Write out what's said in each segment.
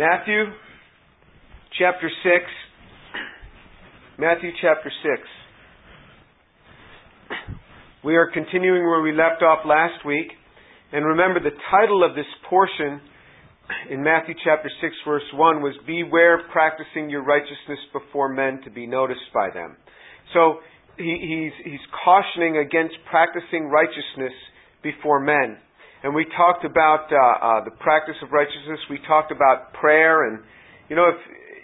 Matthew chapter 6. Matthew chapter 6. We are continuing where we left off last week. And remember, the title of this portion in Matthew chapter 6, verse 1 was Beware practicing your righteousness before men to be noticed by them. So he, he's, he's cautioning against practicing righteousness before men. And we talked about uh, uh, the practice of righteousness. We talked about prayer, and you know, if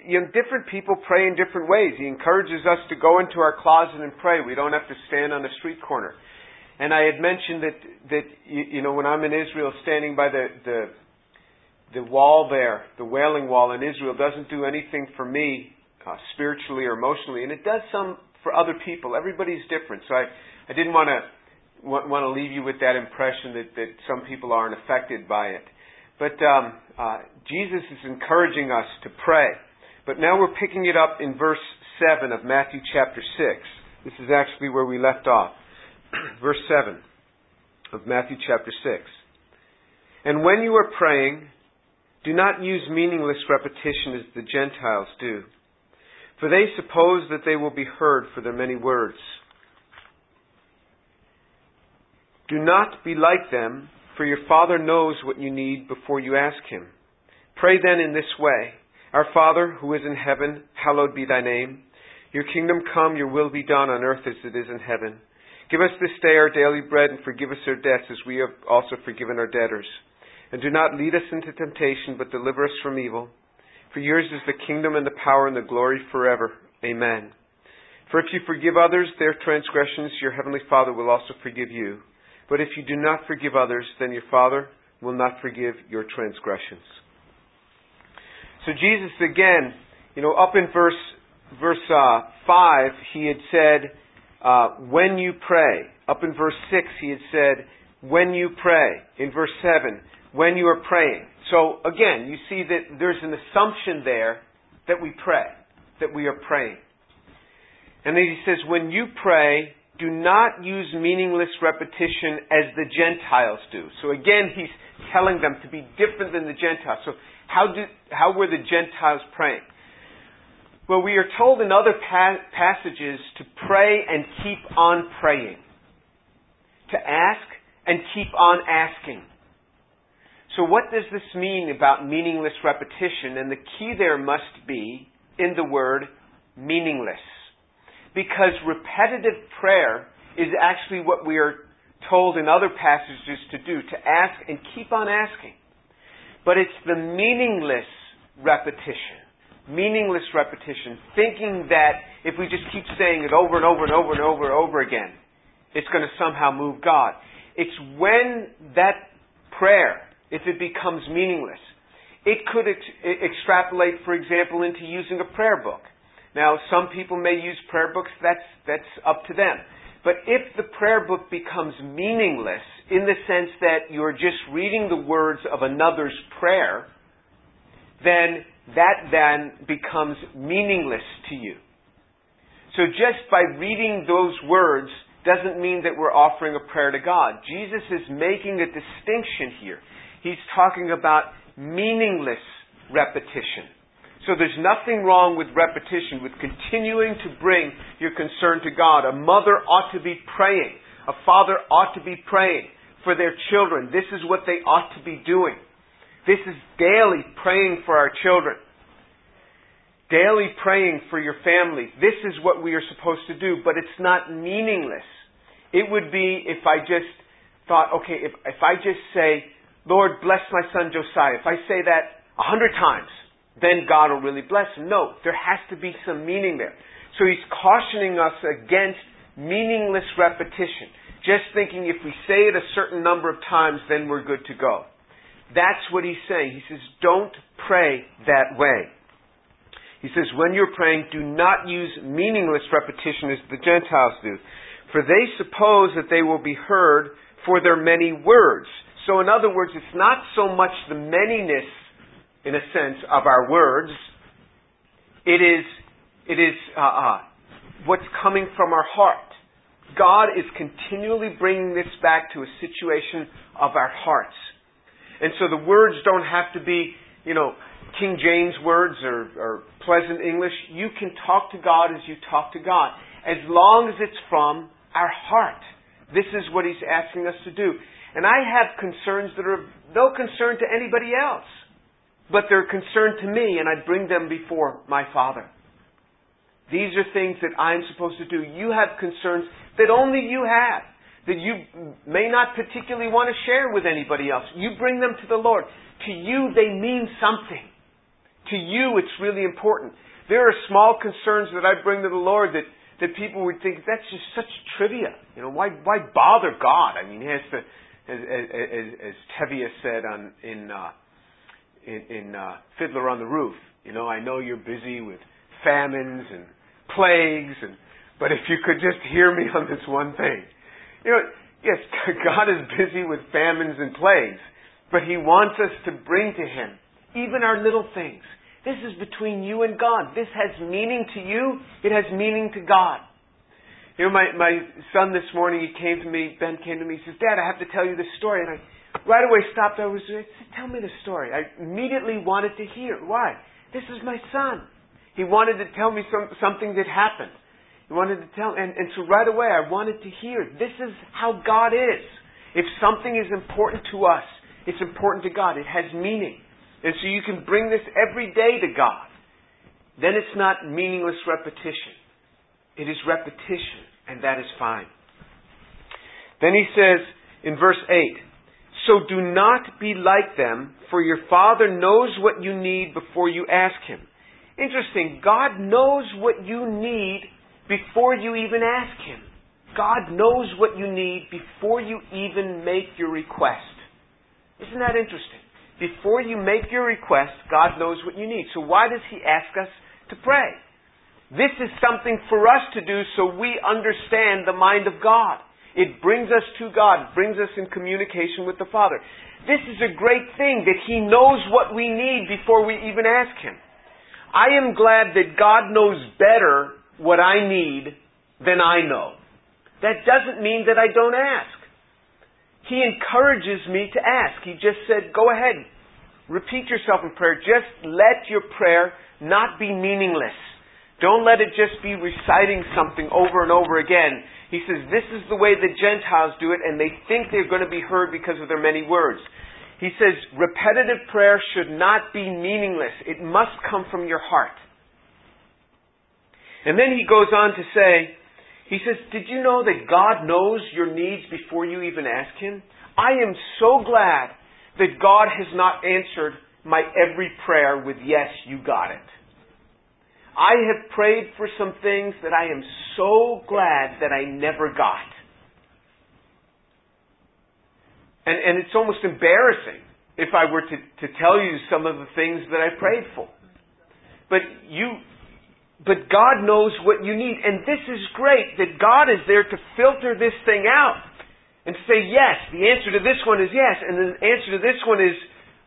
you know, different people pray in different ways. He encourages us to go into our closet and pray. We don't have to stand on a street corner. And I had mentioned that that you, you know, when I'm in Israel, standing by the the the wall there, the Wailing Wall in Israel, doesn't do anything for me uh, spiritually or emotionally, and it does some for other people. Everybody's different, so I I didn't want to want, want to leave you with that impression that, that some people aren't affected by it. But um, uh, Jesus is encouraging us to pray. But now we're picking it up in verse 7 of Matthew chapter 6. This is actually where we left off. verse 7 of Matthew chapter 6. And when you are praying, do not use meaningless repetition as the Gentiles do, for they suppose that they will be heard for their many words. Do not be like them, for your Father knows what you need before you ask Him. Pray then in this way Our Father, who is in heaven, hallowed be thy name. Your kingdom come, your will be done on earth as it is in heaven. Give us this day our daily bread, and forgive us our debts as we have also forgiven our debtors. And do not lead us into temptation, but deliver us from evil. For yours is the kingdom and the power and the glory forever. Amen. For if you forgive others their transgressions, your heavenly Father will also forgive you. But if you do not forgive others, then your Father will not forgive your transgressions. So Jesus again, you know, up in verse verse uh, five, he had said, uh, "When you pray." Up in verse six, he had said, "When you pray." In verse seven, "When you are praying." So again, you see that there's an assumption there that we pray, that we are praying. And then he says, "When you pray, do not use meaningless repetition as the Gentiles do. So again, he's telling them to be different than the Gentiles. So how, do, how were the Gentiles praying? Well, we are told in other pa- passages to pray and keep on praying, to ask and keep on asking. So, what does this mean about meaningless repetition? And the key there must be in the word meaningless because repetitive prayer is actually what we are told in other passages to do, to ask and keep on asking. But it's the meaningless repetition, meaningless repetition, thinking that if we just keep saying it over and over and over and over and over again, it's going to somehow move God. It's when that prayer, if it becomes meaningless, it could ex- extrapolate, for example, into using a prayer book. Now, some people may use prayer books, that's, that's up to them. But if the prayer book becomes meaningless in the sense that you're just reading the words of another's prayer, then that then becomes meaningless to you. So just by reading those words doesn't mean that we're offering a prayer to God. Jesus is making a distinction here. He's talking about meaningless repetition. So there's nothing wrong with repetition, with continuing to bring your concern to God. A mother ought to be praying. A father ought to be praying for their children. This is what they ought to be doing. This is daily praying for our children. Daily praying for your family. This is what we are supposed to do, but it's not meaningless. It would be if I just thought, okay, if, if I just say, Lord, bless my son Josiah, if I say that a hundred times, then God will really bless him. No, there has to be some meaning there. So he's cautioning us against meaningless repetition. Just thinking if we say it a certain number of times, then we're good to go. That's what he's saying. He says, don't pray that way. He says, when you're praying, do not use meaningless repetition as the Gentiles do, for they suppose that they will be heard for their many words. So, in other words, it's not so much the manyness in a sense, of our words. It is, it is uh, uh, what's coming from our heart. God is continually bringing this back to a situation of our hearts. And so the words don't have to be, you know, King James words or, or pleasant English, you can talk to God as you talk to God, as long as it's from our heart. This is what He's asking us to do. And I have concerns that are no concern to anybody else, but they're concerned to me, and I bring them before my Father. These are things that I'm supposed to do. You have concerns that only you have, that you may not particularly want to share with anybody else. You bring them to the Lord. To you, they mean something. To you, it's really important. There are small concerns that I bring to the Lord that, that people would think that's just such trivia. You know, why why bother God? I mean, he has to, as as, as Tevye said on in uh, in, in uh, Fiddler on the Roof. You know, I know you're busy with famines and plagues, and but if you could just hear me on this one thing, you know, yes, God is busy with famines and plagues, but He wants us to bring to Him even our little things. This is between you and God. This has meaning to you. It has meaning to God. You know, my, my son this morning, he came to me, Ben came to me, he says, Dad, I have to tell you this story. And I right away stopped. I was, tell me the story. I immediately wanted to hear. Why? This is my son. He wanted to tell me some, something that happened. He wanted to tell, and, and so right away I wanted to hear. This is how God is. If something is important to us, it's important to God. It has meaning. And so you can bring this every day to God. Then it's not meaningless repetition. It is repetition, and that is fine. Then he says in verse 8, So do not be like them, for your Father knows what you need before you ask Him. Interesting. God knows what you need before you even ask Him. God knows what you need before you even make your request. Isn't that interesting? Before you make your request, God knows what you need. So why does He ask us to pray? This is something for us to do so we understand the mind of God. It brings us to God, brings us in communication with the Father. This is a great thing that He knows what we need before we even ask Him. I am glad that God knows better what I need than I know. That doesn't mean that I don't ask. He encourages me to ask. He just said, go ahead, repeat yourself in prayer. Just let your prayer not be meaningless. Don't let it just be reciting something over and over again. He says, this is the way the Gentiles do it, and they think they're going to be heard because of their many words. He says repetitive prayer should not be meaningless. It must come from your heart. And then he goes on to say, he says, Did you know that God knows your needs before you even ask Him? I am so glad that God has not answered my every prayer with, Yes, you got it. I have prayed for some things that I am so glad that I never got. And, and it's almost embarrassing if I were to, to tell you some of the things that I prayed for. But you, but God knows what you need. And this is great that God is there to filter this thing out and say, yes, the answer to this one is yes. And the answer to this one is,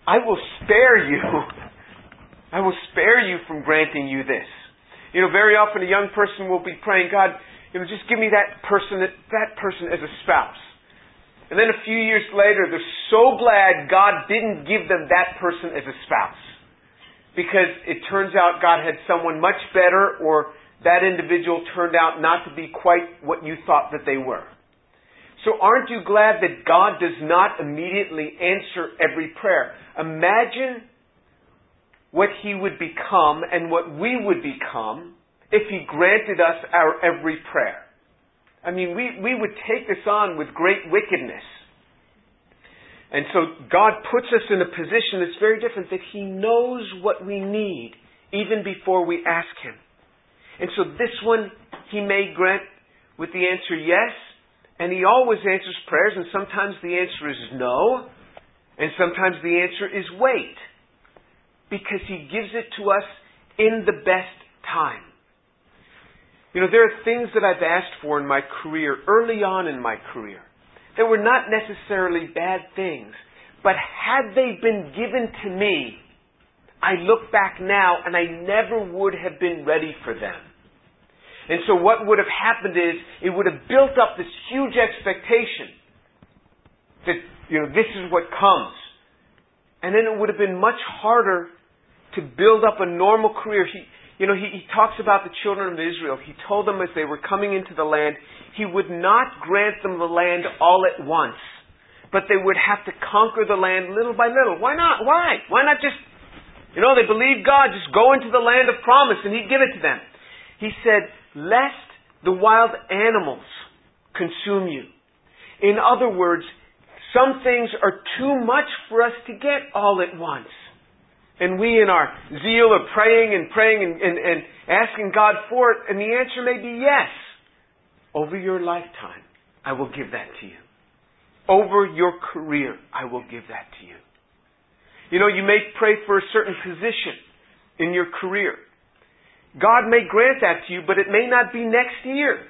I will spare you. I will spare you from granting you this. You know, very often a young person will be praying, God, you know, just give me that person, that that person as a spouse. And then a few years later, they're so glad God didn't give them that person as a spouse. Because it turns out God had someone much better, or that individual turned out not to be quite what you thought that they were. So aren't you glad that God does not immediately answer every prayer? Imagine what He would become and what we would become if He granted us our every prayer. I mean, we, we would take this on with great wickedness. And so God puts us in a position that's very different, that He knows what we need even before we ask Him. And so this one He may grant with the answer yes, and He always answers prayers, and sometimes the answer is no, and sometimes the answer is wait, because He gives it to us in the best time. You know, there are things that I've asked for in my career, early on in my career, that were not necessarily bad things, but had they been given to me, I look back now and I never would have been ready for them. And so what would have happened is it would have built up this huge expectation that, you know, this is what comes. And then it would have been much harder to build up a normal career. He, you know, he, he talks about the children of Israel. He told them as they were coming into the land, he would not grant them the land all at once, but they would have to conquer the land little by little. Why not? Why? Why not just, you know, they believed God, just go into the land of promise and he'd give it to them. He said, lest the wild animals consume you. In other words, some things are too much for us to get all at once. And we, in our zeal, are praying and praying and, and, and asking God for it, and the answer may be yes. Over your lifetime, I will give that to you. Over your career, I will give that to you. You know, you may pray for a certain position in your career. God may grant that to you, but it may not be next year.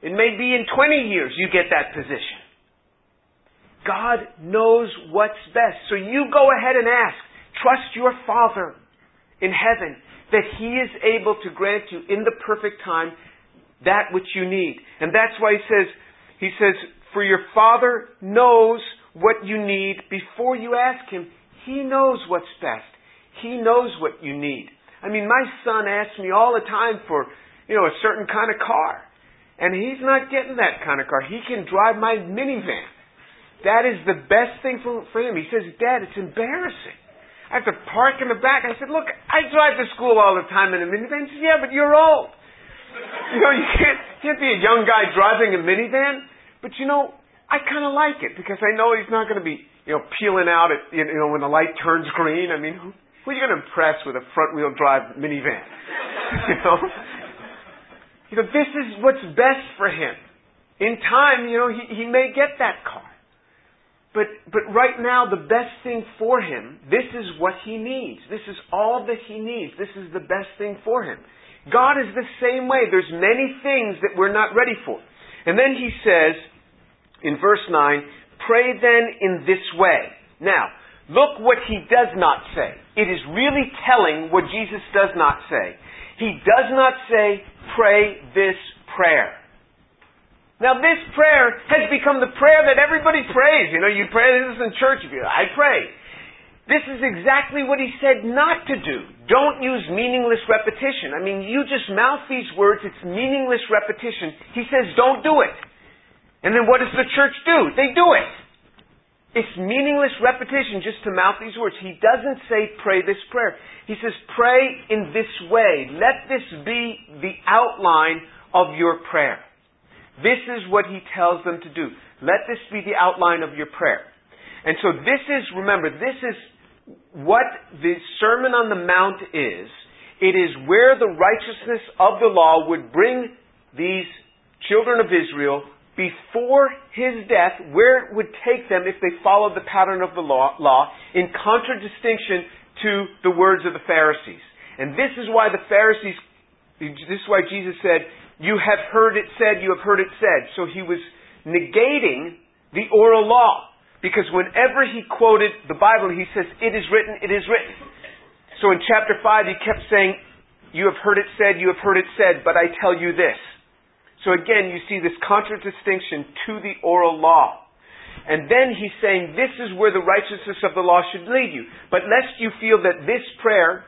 It may be in 20 years you get that position. God knows what's best. So you go ahead and ask. Trust your Father in heaven that He is able to grant you in the perfect time that which you need. And that's why He says, He says, for your Father knows what you need before you ask Him. He knows what's best. He knows what you need. I mean, my son asks me all the time for, you know, a certain kind of car. And he's not getting that kind of car. He can drive my minivan. That is the best thing for, for him. He says, Dad, it's embarrassing. I have to park in the back. I said, look, I drive to school all the time in a minivan. He said, yeah, but you're old. You know, you can't, can't be a young guy driving a minivan. But you know, I kind of like it because I know he's not going to be, you know, peeling out at, you know, when the light turns green. I mean, who, who are you going to impress with a front wheel drive minivan? you know? You know, this is what's best for him. In time, you know, he, he may get that car. But, but right now, the best thing for him, this is what he needs. This is all that he needs. This is the best thing for him. God is the same way. There's many things that we're not ready for. And then he says, in verse 9, pray then in this way. Now, look what he does not say. It is really telling what Jesus does not say. He does not say, pray this prayer. Now this prayer has become the prayer that everybody prays. You know, you pray this in church. I pray. This is exactly what he said not to do. Don't use meaningless repetition. I mean, you just mouth these words, it's meaningless repetition. He says don't do it. And then what does the church do? They do it. It's meaningless repetition just to mouth these words. He doesn't say pray this prayer. He says pray in this way. Let this be the outline of your prayer. This is what he tells them to do. Let this be the outline of your prayer. And so this is, remember, this is what the Sermon on the Mount is. It is where the righteousness of the law would bring these children of Israel before his death, where it would take them if they followed the pattern of the law, law in contradistinction to the words of the Pharisees. And this is why the Pharisees, this is why Jesus said, you have heard it said, you have heard it said. So he was negating the oral law. Because whenever he quoted the Bible, he says, it is written, it is written. So in chapter 5, he kept saying, you have heard it said, you have heard it said, but I tell you this. So again, you see this contradistinction to the oral law. And then he's saying, this is where the righteousness of the law should lead you. But lest you feel that this prayer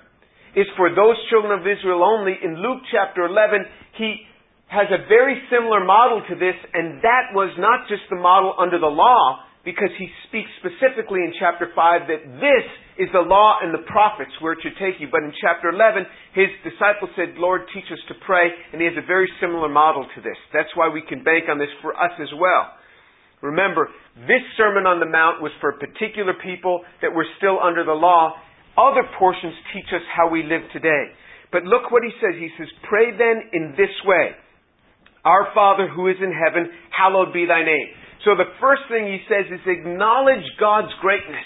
is for those children of Israel only, in Luke chapter 11, he has a very similar model to this, and that was not just the model under the law, because he speaks specifically in chapter 5 that this is the law and the prophets where it should take you. But in chapter 11, his disciples said, Lord, teach us to pray, and he has a very similar model to this. That's why we can bank on this for us as well. Remember, this Sermon on the Mount was for particular people that were still under the law. Other portions teach us how we live today. But look what he says. He says, Pray then in this way. Our Father who is in heaven, hallowed be thy name. So the first thing he says is acknowledge God's greatness.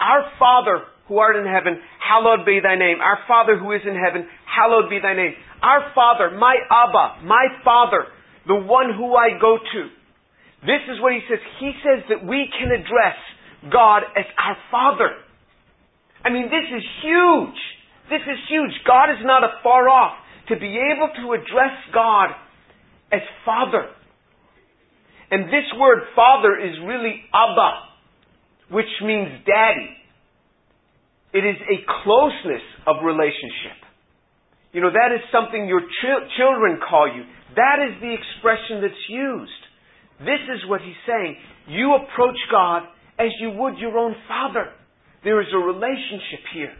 Our Father who art in heaven, hallowed be thy name. Our Father who is in heaven, hallowed be thy name. Our Father, my Abba, my Father, the one who I go to. This is what he says. He says that we can address God as our Father. I mean, this is huge. This is huge. God is not afar off. To be able to address God as Father. And this word Father is really Abba, which means Daddy. It is a closeness of relationship. You know, that is something your ch- children call you. That is the expression that's used. This is what he's saying. You approach God as you would your own father. There is a relationship here.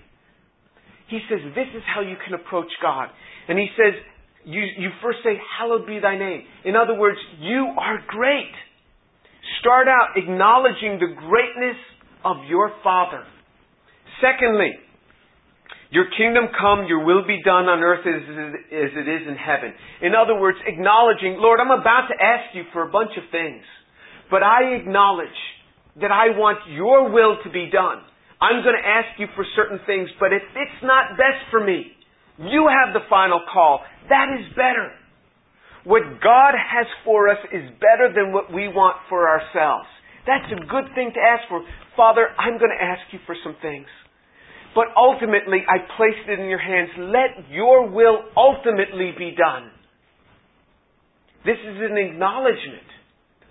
He says, this is how you can approach God. And he says, you, you first say, hallowed be thy name. In other words, you are great. Start out acknowledging the greatness of your Father. Secondly, your kingdom come, your will be done on earth as, as it is in heaven. In other words, acknowledging, Lord, I'm about to ask you for a bunch of things, but I acknowledge that I want your will to be done. I'm going to ask you for certain things, but if it's not best for me, you have the final call. That is better. What God has for us is better than what we want for ourselves. That's a good thing to ask for. Father, I'm going to ask you for some things. But ultimately, I placed it in your hands. Let your will ultimately be done. This is an acknowledgement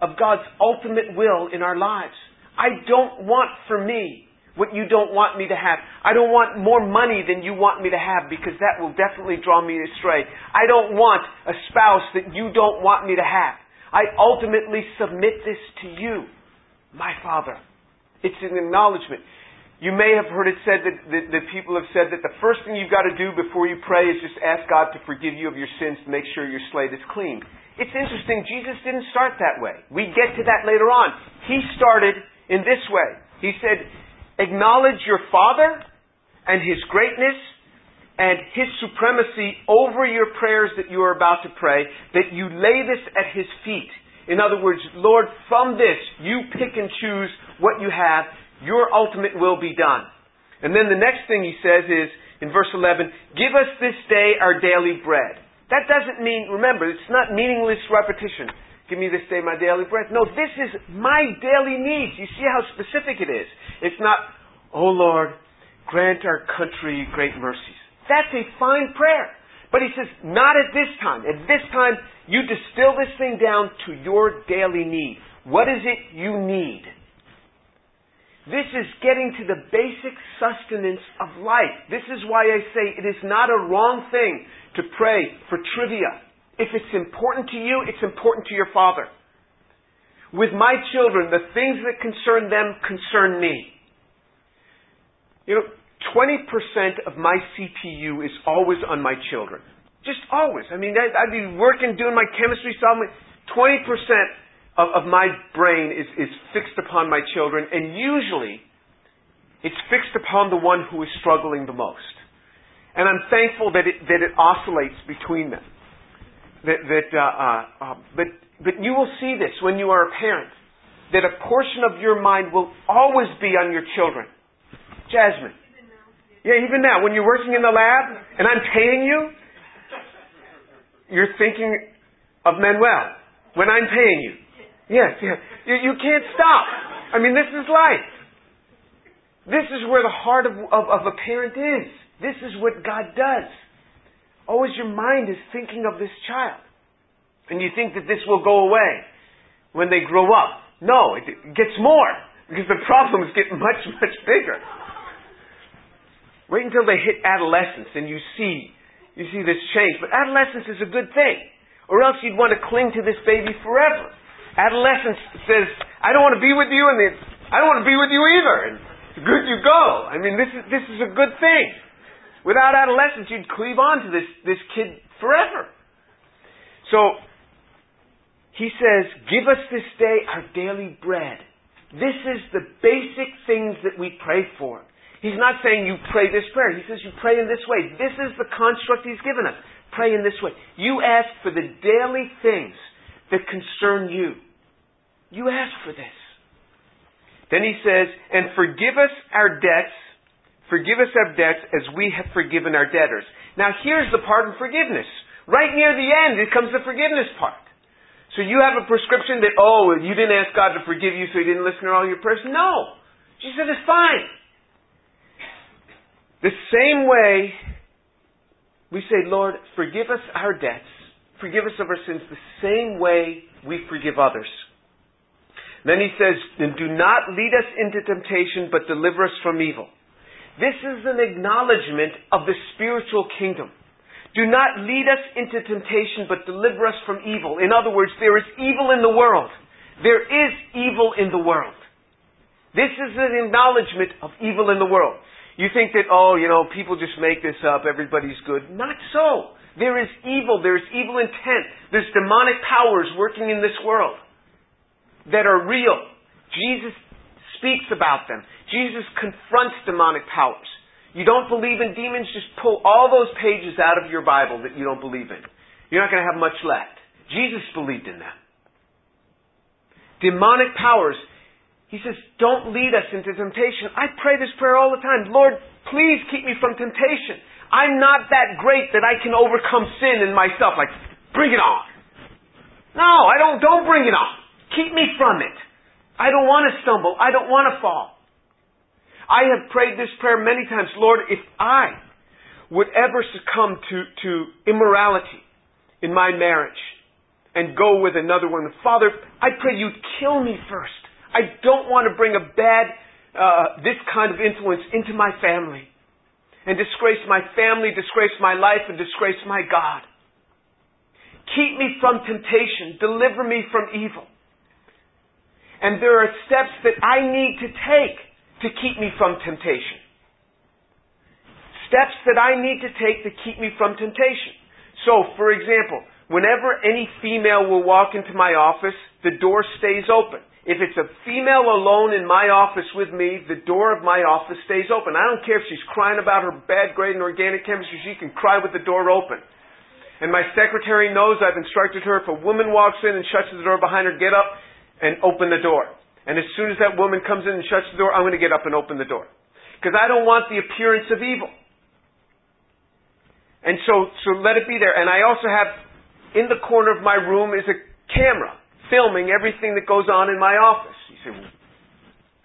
of God's ultimate will in our lives. I don't want for me what you don't want me to have. I don't want more money than you want me to have because that will definitely draw me astray. I don't want a spouse that you don't want me to have. I ultimately submit this to you, my Father. It's an acknowledgement. You may have heard it said that, that, people have said that the first thing you've got to do before you pray is just ask God to forgive you of your sins to make sure your slate is clean. It's interesting, Jesus didn't start that way. We get to that later on. He started in this way. He said, acknowledge your Father and His greatness and His supremacy over your prayers that you are about to pray, that you lay this at His feet. In other words, Lord, from this, you pick and choose what you have your ultimate will be done. And then the next thing he says is, in verse 11, give us this day our daily bread. That doesn't mean, remember, it's not meaningless repetition. Give me this day my daily bread. No, this is my daily needs. You see how specific it is. It's not, oh Lord, grant our country great mercies. That's a fine prayer. But he says, not at this time. At this time, you distill this thing down to your daily need. What is it you need? This is getting to the basic sustenance of life. This is why I say it is not a wrong thing to pray for trivia. If it's important to you, it's important to your Father. With my children, the things that concern them concern me. You know, 20% of my CPU is always on my children. Just always. I mean, I'd be working, doing my chemistry problem. 20% of, of my brain is, is fixed upon my children, and usually it's fixed upon the one who is struggling the most. And I'm thankful that it, that it oscillates between them. That, that, uh, uh, uh, but, but you will see this when you are a parent, that a portion of your mind will always be on your children. Jasmine. Yeah, even now, when you're working in the lab and I'm paying you, you're thinking of Manuel when I'm paying you. Yes, yes. You, you can't stop. I mean, this is life. This is where the heart of, of, of a parent is. This is what God does. Always your mind is thinking of this child. And you think that this will go away when they grow up. No, it, gets more because the problems get much, much bigger. Wait until they hit adolescence and you see, you see this change. But adolescence is a good thing. Or else you'd want to cling to this baby forever. Adolescence says, I don't want to be with you, and I don't want to be with you either. And good you go. I mean, this is, this is a good thing. Without adolescence, you'd cleave on to this, this kid forever. So, he says, Give us this day our daily bread. This is the basic things that we pray for. He's not saying you pray this prayer. He says you pray in this way. This is the construct he's given us. Pray in this way. You ask for the daily things that concern you. You ask for this. Then he says, and forgive us our debts, forgive us our debts as we have forgiven our debtors. Now here's the part of forgiveness. Right near the end, it comes the forgiveness part. So you have a prescription that, oh, you didn't ask God to forgive you, so he didn't listen to all your prayers. No. She said, it's fine. The same way we say, Lord, forgive us our debts forgive us of our sins the same way we forgive others. Then he says, and do not lead us into temptation, but deliver us from evil. This is an acknowledgement of the spiritual kingdom. Do not lead us into temptation, but deliver us from evil. In other words, there is evil in the world. There is evil in the world. This is an acknowledgement of evil in the world. You think that, oh, you know, people just make this up, everybody's good. Not so. There is evil, there is evil intent, there's demonic powers working in this world that are real. Jesus speaks about them. Jesus confronts demonic powers. You don't believe in demons, just pull all those pages out of your Bible that you don't believe in. You're not going to have much left. Jesus believed in them. Demonic powers, he says, don't lead us into temptation. I pray this prayer all the time. Lord, please keep me from temptation. I'm not that great that I can overcome sin in myself. Like, bring it on. No, I don't, don't bring it on. Keep me from it. I don't want to stumble. I don't want to fall. I have prayed this prayer many times. Lord, if I would ever succumb to, to immorality in my marriage and go with another woman, Father, I pray you'd kill me first. I don't want to bring a bad, uh, this kind of influence into my family and disgrace my family, disgrace my life, and disgrace my God. Keep me from temptation. Deliver me from evil. And there are steps that I need to take to keep me from temptation. Steps that I need to take to keep me from temptation. So, for example, whenever any female will walk into my office, the door stays open. If it's a female alone in my office with me, the door of my office stays open. I don't care if she's crying about her bad grade in organic chemistry, she can cry with the door open. And my secretary knows I've instructed her if a woman walks in and shuts the door behind her, get up and open the door. And as soon as that woman comes in and shuts the door, I'm going to get up and open the door. Because I don't want the appearance of evil. And so, so let it be there. And I also have, in the corner of my room is a camera filming everything that goes on in my office. You say,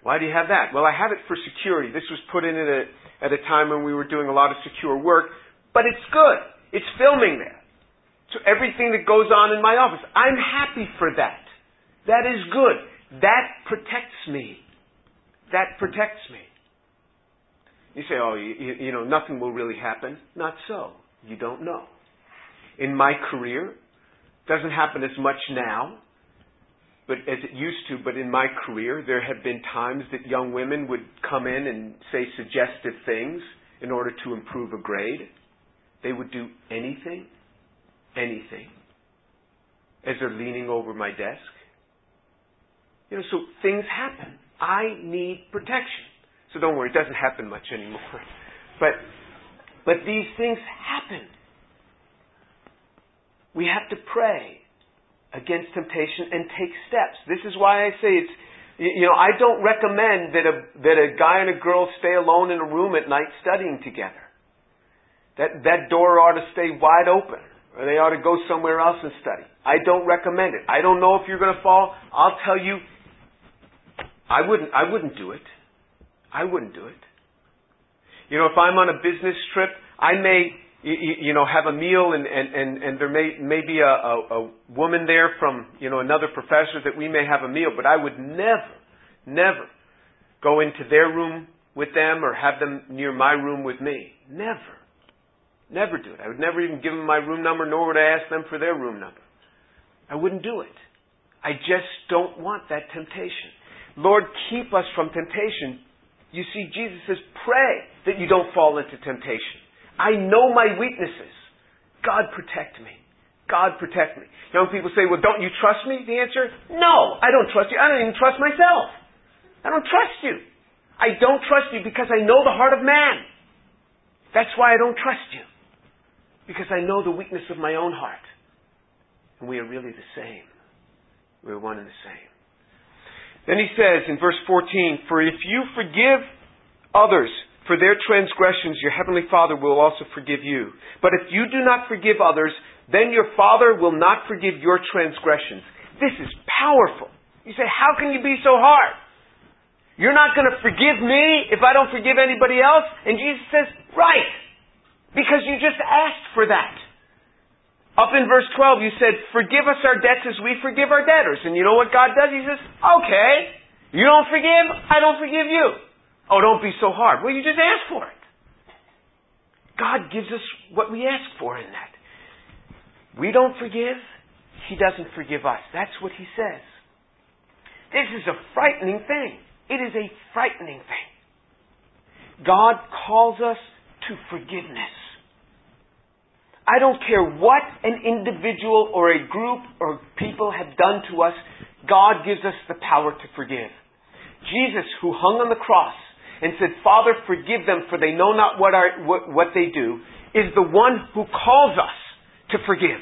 why do you have that? Well, I have it for security. This was put in at a, at a time when we were doing a lot of secure work. But it's good. It's filming there. So everything that goes on in my office. I'm happy for that. That is good. That protects me. That protects me. You say, oh, you, you know, nothing will really happen. Not so. You don't know. In my career, doesn't happen as much now, but as it used to, but in my career, there have been times that young women would come in and say suggestive things in order to improve a grade. They would do anything, anything, as they're leaning over my desk. You know, so things happen. I need protection. So don't worry, it doesn't happen much anymore. But, but these things happen. We have to pray against temptation and take steps. This is why I say it's, you know, I don't recommend that a, that a guy and a girl stay alone in a room at night studying together. That, that door ought to stay wide open. Or they ought to go somewhere else and study. I don't recommend it. I don't know if you're going to fall. I'll tell you, I wouldn't, I wouldn't do it. I wouldn't do it. You know, if I'm on a business trip, I may, you, know, have a meal and, and, and, and there may, may be a, a, a woman there from, you know, another professor that we may have a meal, but I would never, never go into their room with them or have them near my room with me. Never. Never do it. I would never even give them my room number, nor would I ask them for their room number. I wouldn't do it. I just don't want that temptation. Lord, keep us from temptation. You see, Jesus says, pray that you don't fall into temptation. I know my weaknesses. God protect me. God protect me. Young people say, well, don't you trust me? The answer, no, I don't trust you. I don't even trust myself. I don't trust you. I don't trust you because I know the heart of man. That's why I don't trust you. Because I know the weakness of my own heart. And we are really the same. We're one and the same. Then he says in verse 14, For if you forgive others for their transgressions, your heavenly Father will also forgive you. But if you do not forgive others, then your Father will not forgive your transgressions. This is powerful. You say, How can you be so hard? You're not going to forgive me if I don't forgive anybody else? And Jesus says, Right. Because you just asked for that. Up in verse 12, you said, Forgive us our debts as we forgive our debtors. And you know what God does? He says, Okay, you don't forgive, I don't forgive you. Oh, don't be so hard. Well, you just ask for it. God gives us what we ask for in that. We don't forgive, He doesn't forgive us. That's what He says. This is a frightening thing. It is a frightening thing. God calls us to forgiveness. I don't care what an individual or a group or people have done to us, God gives us the power to forgive. Jesus, who hung on the cross and said, Father, forgive them for they know not what, are, what, what they do, is the one who calls us to forgive.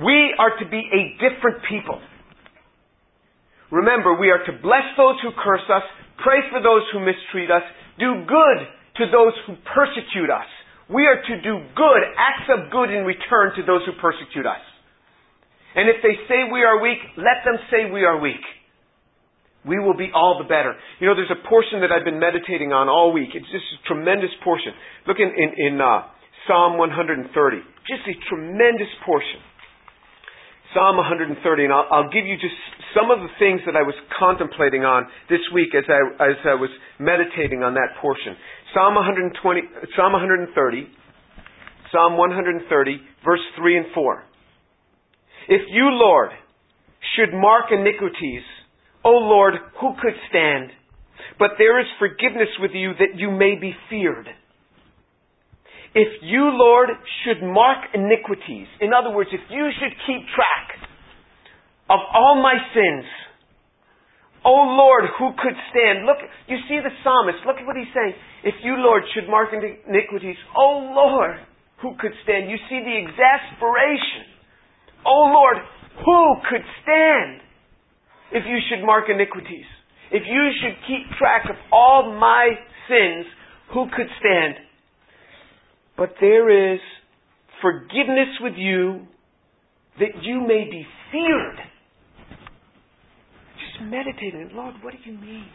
We are to be a different people. Remember, we are to bless those who curse us, pray for those who mistreat us, do good to those who persecute us. We are to do good, acts of good in return to those who persecute us. And if they say we are weak, let them say we are weak. We will be all the better. You know, there's a portion that I've been meditating on all week. It's just a tremendous portion. Look in, in, in uh, Psalm 130. Just a tremendous portion. Psalm 130, and I'll, I'll, give you just some of the things that I was contemplating on this week as I, as I was meditating on that portion. Psalm 120, Psalm 130, Psalm 130, verse 3 and 4. If you, Lord, should mark iniquities, O Lord, who could stand? But there is forgiveness with you that you may be feared. If you, Lord, should mark iniquities, in other words, if you should keep track of all my sins, O Lord, who could stand? Look, you see the psalmist, look at what he's saying. If you, Lord, should mark iniquities, O Lord, who could stand? You see the exasperation. O Lord, who could stand if you should mark iniquities? If you should keep track of all my sins, who could stand? But there is forgiveness with you that you may be feared. Just meditating, Lord, what do you mean?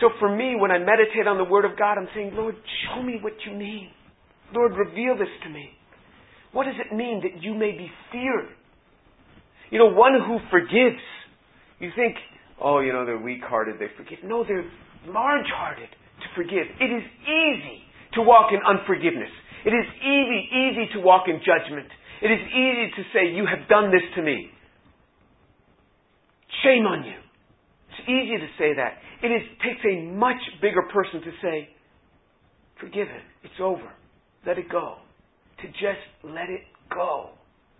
So for me, when I meditate on the Word of God, I'm saying, Lord, show me what you mean. Lord, reveal this to me. What does it mean that you may be feared? You know, one who forgives. You think, oh, you know, they're weak hearted, they forgive. No, they're large hearted to forgive. It is easy to walk in unforgiveness. It is easy, easy to walk in judgment. It is easy to say, You have done this to me. Shame on you. It's easy to say that. It is, takes a much bigger person to say, Forgive him. It's over. Let it go. To just let it go.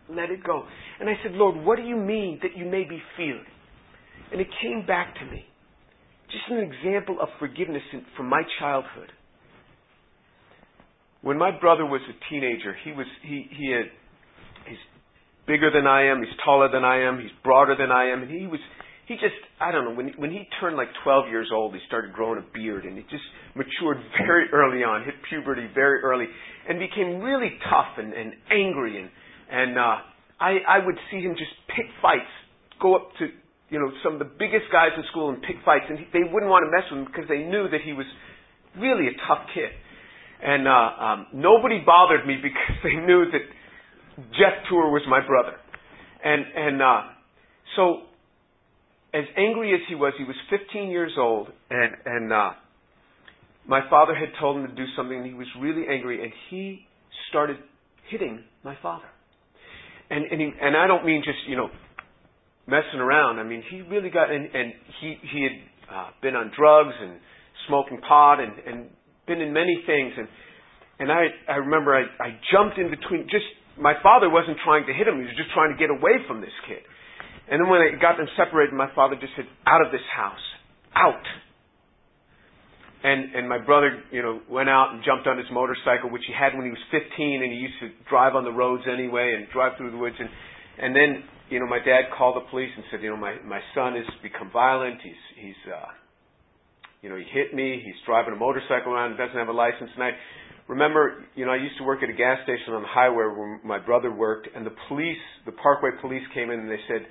Let it go. And I said, Lord, what do you mean that you may be feared? And it came back to me. Just an example of forgiveness from my childhood. When my brother was a teenager, he was he he had he's bigger than I am, he's taller than I am, he's broader than I am, and he was he just I don't know when when he turned like 12 years old, he started growing a beard, and he just matured very early on, hit puberty very early, and became really tough and, and angry, and and uh, I I would see him just pick fights, go up to you know some of the biggest guys in school and pick fights, and he, they wouldn't want to mess with him because they knew that he was really a tough kid. And uh, um, nobody bothered me because they knew that Jeff Tour was my brother. And and uh, so, as angry as he was, he was 15 years old, and and uh, my father had told him to do something, and he was really angry, and he started hitting my father. And and he, and I don't mean just you know messing around. I mean he really got and and he he had uh, been on drugs and smoking pot and and been in many things, and and I I remember I I jumped in between. Just my father wasn't trying to hit him; he was just trying to get away from this kid. And then when I got them separated, my father just said, "Out of this house, out." And and my brother, you know, went out and jumped on his motorcycle, which he had when he was 15, and he used to drive on the roads anyway and drive through the woods. And and then you know, my dad called the police and said, you know, my my son has become violent. He's he's uh, you know, he hit me. He's driving a motorcycle around doesn't have a license. And I remember, you know, I used to work at a gas station on the highway where my brother worked, and the police, the Parkway police came in and they said,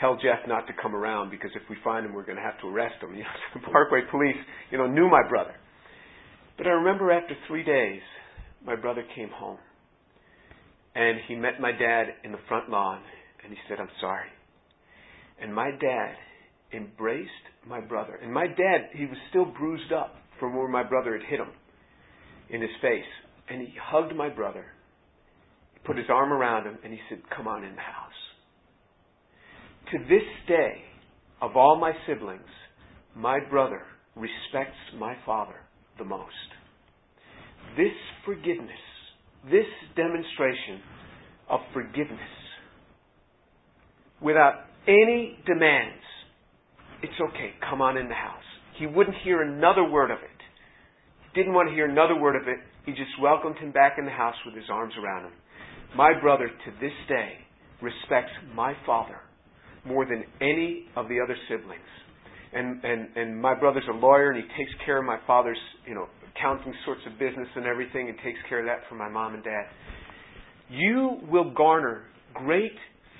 tell Jeff not to come around because if we find him, we're going to have to arrest him. You know, so the Parkway police, you know, knew my brother. But I remember after three days, my brother came home. And he met my dad in the front lawn, and he said, I'm sorry. And my dad embraced my brother. And my dad, he was still bruised up from where my brother had hit him in his face. And he hugged my brother, put his arm around him, and he said, Come on in the house. To this day, of all my siblings, my brother respects my father the most. This forgiveness, this demonstration of forgiveness, without any demands, it's okay, come on in the house. He wouldn't hear another word of it. Didn't want to hear another word of it. He just welcomed him back in the house with his arms around him. My brother, to this day, respects my father more than any of the other siblings. And, and, and my brother's a lawyer and he takes care of my father's, you know, accounting sorts of business and everything and takes care of that for my mom and dad. You will garner great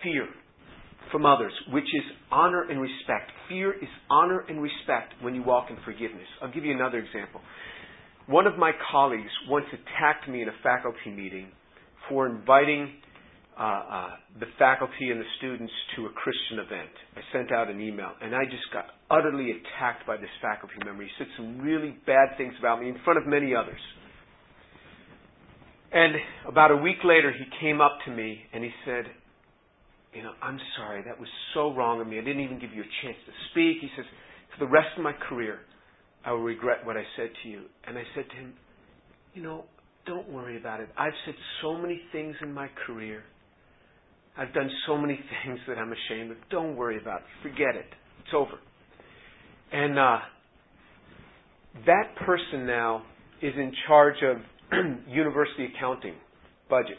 fear from others, which is honor and respect. Fear is honor and respect when you walk in forgiveness. I'll give you another example. One of my colleagues once attacked me in a faculty meeting for inviting uh, uh, the faculty and the students to a Christian event. I sent out an email, and I just got utterly attacked by this faculty member. He said some really bad things about me in front of many others. And about a week later, he came up to me and he said, You know, I'm sorry, that was so wrong of me. I didn't even give you a chance to speak. He says, For the rest of my career, I will regret what I said to you. And I said to him, You know, don't worry about it. I've said so many things in my career. I've done so many things that I'm ashamed of. Don't worry about it. Forget it. It's over. And uh, that person now is in charge of university accounting budgets.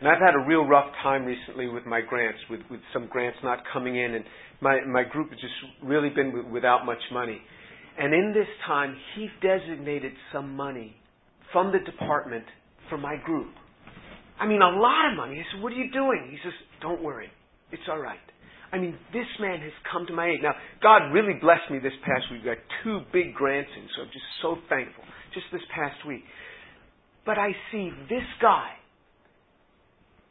And I've had a real rough time recently with my grants, with, with some grants not coming in, and my, my group has just really been without much money. And in this time, he designated some money from the department for my group. I mean, a lot of money. I said, What are you doing? He says, Don't worry. It's all right. I mean, this man has come to my aid. Now, God really blessed me this past week. We got two big grants in, so I'm just so thankful. Just this past week. But I see this guy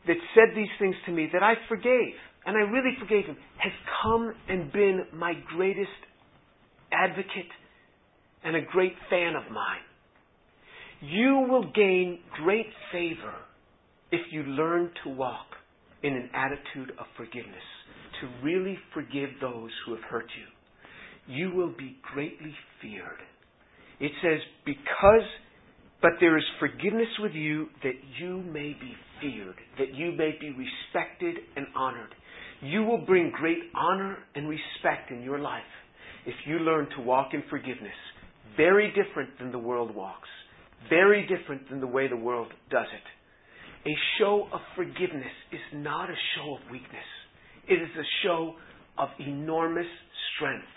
that said these things to me that I forgave, and I really forgave him, has come and been my greatest advocate and a great fan of mine. You will gain great favor if you learn to walk in an attitude of forgiveness, to really forgive those who have hurt you. You will be greatly feared. It says, because, but there is forgiveness with you that you may be feared, that you may be respected and honored. You will bring great honor and respect in your life if you learn to walk in forgiveness. Very different than the world walks. Very different than the way the world does it. A show of forgiveness is not a show of weakness. It is a show of enormous strength.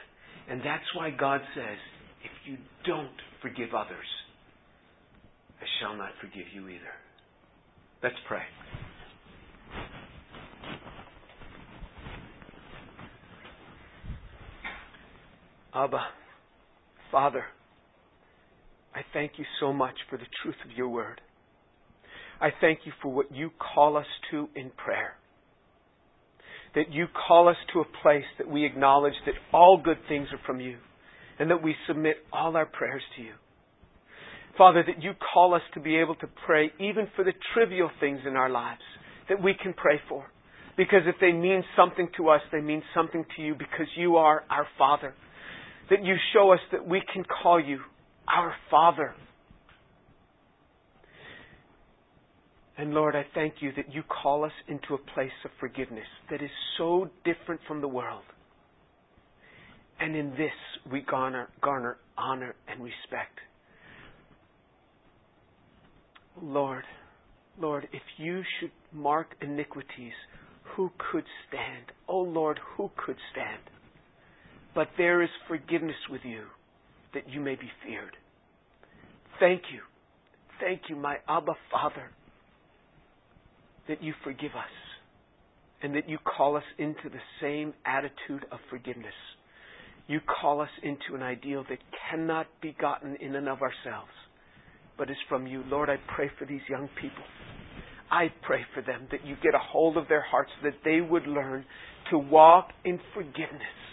And that's why God says, if you don't forgive others, I shall not forgive you either. Let's pray. Abba, Father, I thank you so much for the truth of your word. I thank you for what you call us to in prayer. That you call us to a place that we acknowledge that all good things are from you and that we submit all our prayers to you. Father, that you call us to be able to pray even for the trivial things in our lives that we can pray for. Because if they mean something to us, they mean something to you because you are our Father. That you show us that we can call you our Father. And Lord, I thank you that you call us into a place of forgiveness that is so different from the world. And in this we garner, garner honor and respect. Lord, Lord, if you should mark iniquities, who could stand? Oh Lord, who could stand? But there is forgiveness with you that you may be feared. Thank you. Thank you, my Abba Father, that you forgive us and that you call us into the same attitude of forgiveness. You call us into an ideal that cannot be gotten in and of ourselves, but is from you. Lord, I pray for these young people. I pray for them that you get a hold of their hearts, that they would learn to walk in forgiveness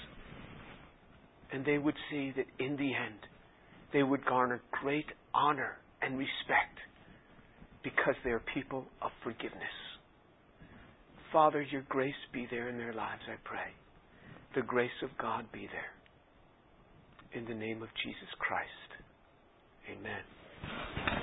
and they would see that in the end, they would garner great honor and respect because they are people of forgiveness. Father, your grace be there in their lives, I pray. The grace of God be there. In the name of Jesus Christ. Amen.